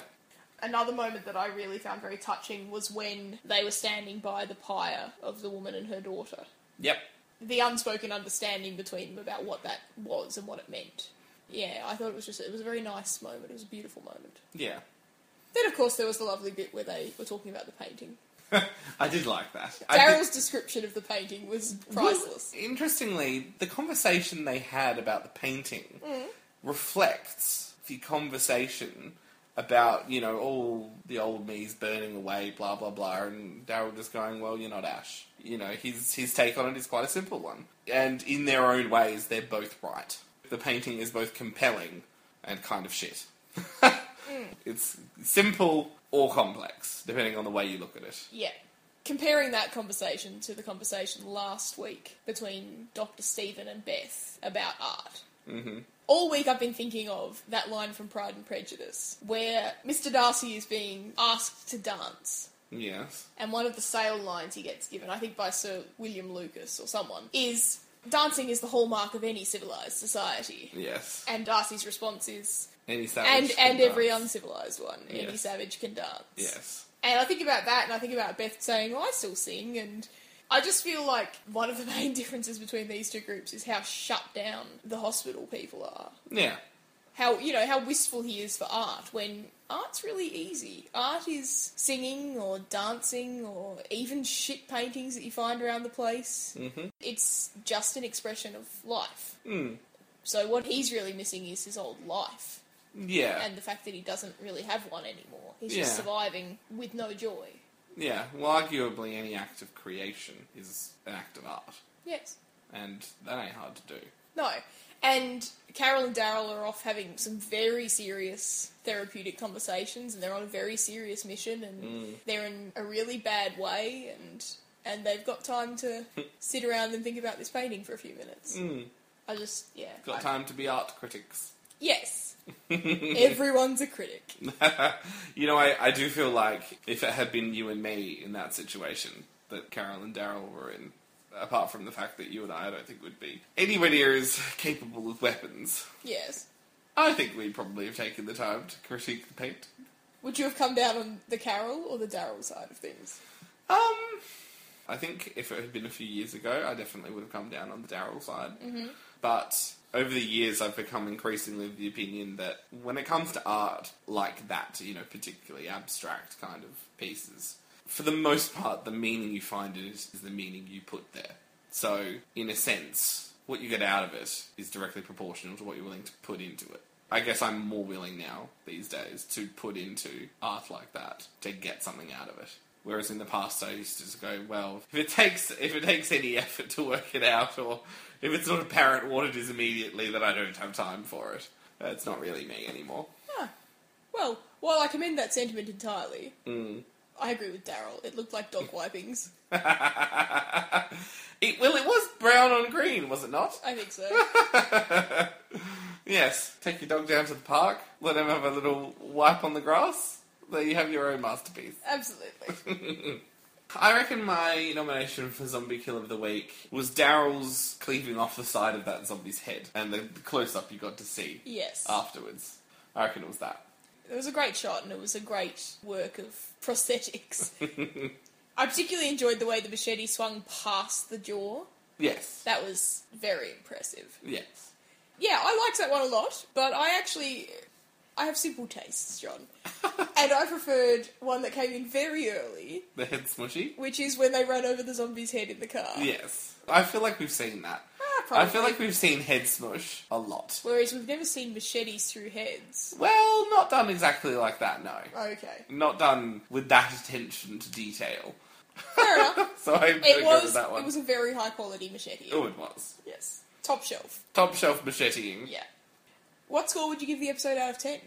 Another moment that I really found very touching was when they were standing by the pyre of the woman and her daughter. Yep. The unspoken understanding between them about what that was and what it meant. Yeah, I thought it was just it was a very nice moment. It was a beautiful moment. Yeah. Then of course there was the lovely bit where they were talking about the painting. I did like that. I did- Daryl's description of the painting was priceless. Well, interestingly, the conversation they had about the painting mm. reflects the conversation about, you know, all the old me's burning away, blah blah blah, and Daryl just going, Well, you're not Ash. You know, his his take on it is quite a simple one. And in their own ways, they're both right. The painting is both compelling and kind of shit. Mm. It's simple or complex, depending on the way you look at it. Yeah. Comparing that conversation to the conversation last week between Dr. Steven and Beth about art. Hmm All week I've been thinking of that line from Pride and Prejudice where Mr. Darcy is being asked to dance. Yes. And one of the sale lines he gets given, I think by Sir William Lucas or someone, is dancing is the hallmark of any civilized society. Yes. And Darcy's response is, Any savage. and and every uncivilized one, any savage can dance. Yes. And I think about that, and I think about Beth saying, "Oh, I still sing," and I just feel like one of the main differences between these two groups is how shut down the hospital people are. Yeah. How you know how wistful he is for art when art's really easy. Art is singing or dancing or even shit paintings that you find around the place. Mm-hmm. It's just an expression of life. Mm. So what he's really missing is his old life Yeah. and the fact that he doesn't really have one anymore. He's Yeah. just surviving with no joy. Yeah. Well, arguably, any act of creation is an act of art, Yes. and that ain't hard to do. No. And Carol and Daryl are off having some very serious therapeutic conversations, and they're on a very serious mission, and Mm. they're in a really bad way, and and they've got time to sit around and think about this painting for a few minutes. Mm. I just, yeah. Got I- time to be art critics. Yes. Everyone's a critic. you know, I, I do feel like if it had been you and me in that situation that Carol and Daryl were in, apart from the fact that you and I, I don't think would be anywhere near as capable with weapons, Yes. I think we'd probably have taken the time to critique the paint. Would you have come down on the Carol or the Daryl side of things? Um, I think if it had been a few years ago, I definitely would have come down on the Daryl side. Mm-hmm. But over the years, I've become increasingly of the opinion that when it comes to art like that, you know, particularly abstract kind of pieces, for the most part, the meaning you find in it is the meaning you put there. So, in a sense, what you get out of it is directly proportional to what you're willing to put into it. I guess I'm more willing now, these days, to put into art like that to get something out of it. Whereas in the past, I used to just go, well, if it takes if it takes any effort to work it out, or if it's not apparent what it is immediately, then I don't have time for it. It's not really me anymore. Ah. Well, while I commend that sentiment entirely, Mm. I agree with Daryl. It looked like dog wipings. it, well, it was brown on green, was it not? I think so. Yes. Take your dog down to the park, let him have a little wipe on the grass. There you have your own masterpiece. Absolutely. I reckon my nomination for Zombie Kill of the Week was Daryl's cleaving off the side of that zombie's head and the, the close up you got to see Yes. afterwards. I reckon it was that. It was a great shot and it was a great work of prosthetics. I particularly enjoyed the way the machete swung past the jaw. Yes. That was very impressive. Yes. Yeah, I liked that one a lot, but I actually I have simple tastes, John. and I preferred one that came in very early, The head smushy? which is when they run over the zombie's head in the car. Yes. I feel like we've seen that. Ah, I probably. feel like we've seen head smush a lot. Whereas we've never seen machetes through heads. Well, not done exactly like that, no. Okay. Not done with that attention to detail. Fair enough. So I'm It go with was that one. it was a very high quality machete. Oh, it was. Yes. Top shelf. Top shelf macheteing. Yeah. What score would you give the episode out of ten?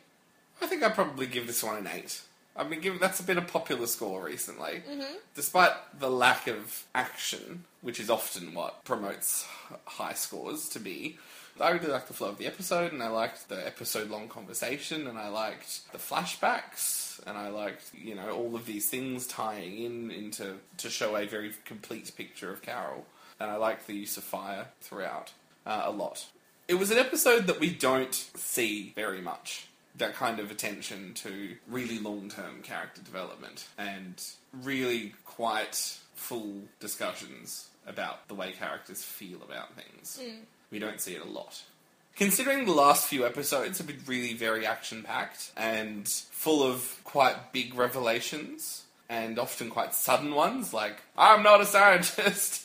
I think I'd probably give this one an 8. I've been given that's been a popular score recently. Mm-hmm. Despite the lack of action, which is often what promotes high scores to be. I really liked the flow of the episode, and I liked the episode long conversation, and I liked the flashbacks, and I liked, you know, all of these things tying in into to show a very complete picture of Carol. And I liked the use of fire throughout uh, a lot. It was an episode that we don't see very much. That kind of attention to really long term character development and really quite full discussions about the way characters feel about things. Hmm. We don't see it a lot. Considering the last few episodes have been really very action packed and full of quite big revelations and often quite sudden ones, like, I'm not a scientist.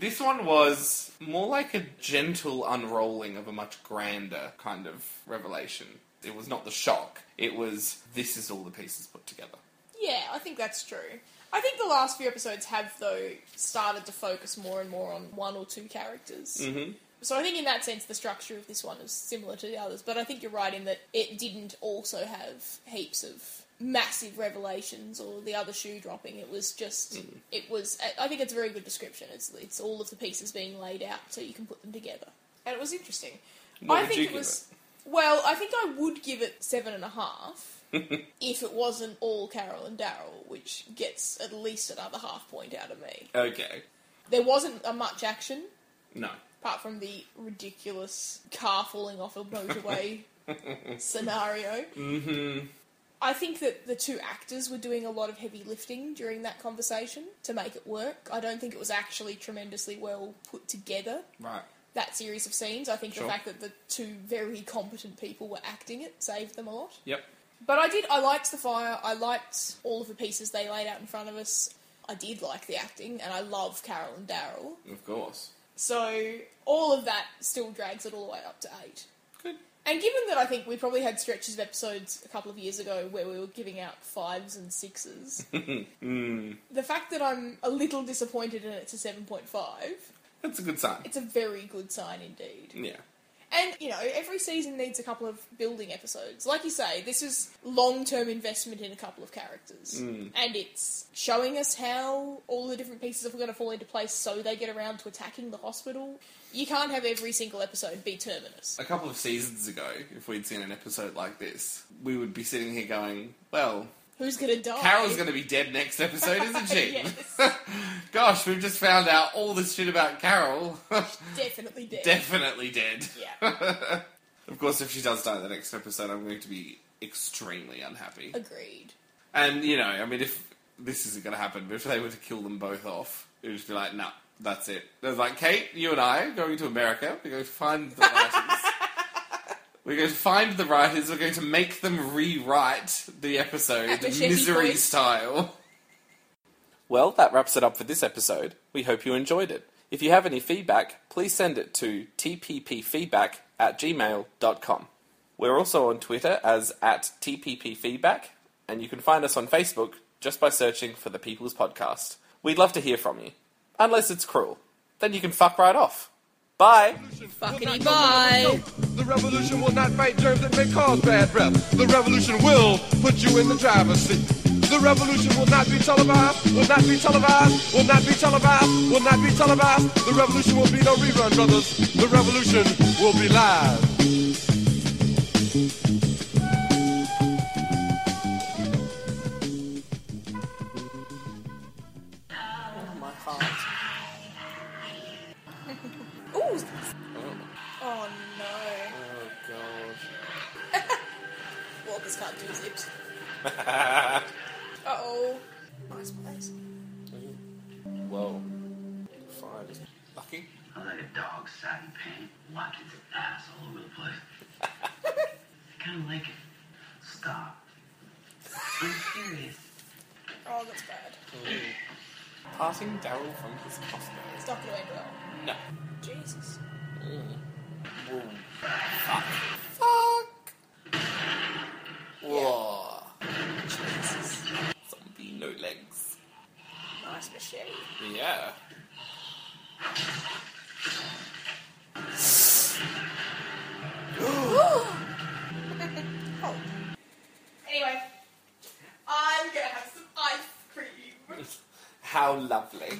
This one was more like a gentle unrolling of a much grander kind of revelation. It was not the shock, it was this is all the pieces put together. Yeah, I think that's true. I think the last few episodes have, though, started to focus more and more on one or two characters. Mm-hmm. So I think in that sense, the structure of this one is similar to the others. But I think you're right in that it didn't also have heaps of massive revelations or the other shoe dropping. It was just, Mm. it was. I think it's a very good description. It's it's all of the pieces being laid out so you can put them together, and it was interesting. What I would think you it give was. Well, I think I would give it seven and a half if it wasn't all Carol and Daryl, which gets at least another half point out of me. Okay. There wasn't a much action No. apart from the ridiculous car falling off a motorway scenario. Mm-hmm. I think that the two actors were doing a lot of heavy lifting during that conversation to make it work. I don't think it was actually tremendously well put together. Right. That series of scenes. I think Sure. the fact that the two very competent people were acting it saved them a lot. Yep. But I did. I liked the fire. I liked all of the pieces they laid out in front of us. I did like the acting, and I love Carol and Daryl. Of course. So all of that still drags it all the way up to eight. Good. And given that I think we probably had stretches of episodes a couple of years ago where we were giving out fives and sixes, Mm. the fact that I'm a little disappointed and it's a 7.5, That's a good sign. it's a very good sign indeed. Yeah. And, you know, every season needs a couple of building episodes. Like you say, this is long term investment in a couple of characters. And it's showing us how all the different pieces are going to fall into place so they get around to attacking the hospital. You can't have every single episode be Terminus. A couple of seasons ago, if we'd seen an episode like this, we would be sitting here going, well, Who's going to die? Carol's going to be dead next episode, isn't she? Yes. Gosh, we've just found out all this shit about Carol. Definitely dead. Definitely dead. Yeah. Of course, if she does die in the next episode, I'm going to be extremely unhappy. Agreed. And, you know, I mean, if this isn't going to happen, but if they were to kill them both off, it would just be like, nah, that's it. There's like, Kate, you and I are going to America. We're going to find the writers. We're going to find the writers. We're going to make them rewrite the episode misery Point. style. Well, that wraps it up for this episode. We hope you enjoyed it. If you have any feedback, please send it to tppfeedback at gmail.com. We're also on Twitter as at tppfeedback, and you can find us on Facebook just by searching for the People's Podcast. We'd love to hear from you. Unless it's cruel. Then you can fuck right off. Bye! Fuckity bye. The revolution will not fight germs that may cause bad breath. The revolution will put you in the driver's seat. The revolution will not be televised, will not be televised, will not be televised, will not be televised. The revolution will be no rerun, brothers. The revolution will be live. Can't do zips. uh oh. Nice place. Whoa. Fire just fucking. I'm like a dog sat in pain, watching its ass all over the place. I kind of like it. Stop. I'm serious. Oh, that's bad. Parting Daryl from his Costco. It's not going to end well. No. Jesus. Whoa. Fuck. Fuck. Whoa. Jesus. Zombie no legs. Nice machete. Yeah. Oh. Anyway, I'm gonna have some ice cream. How lovely.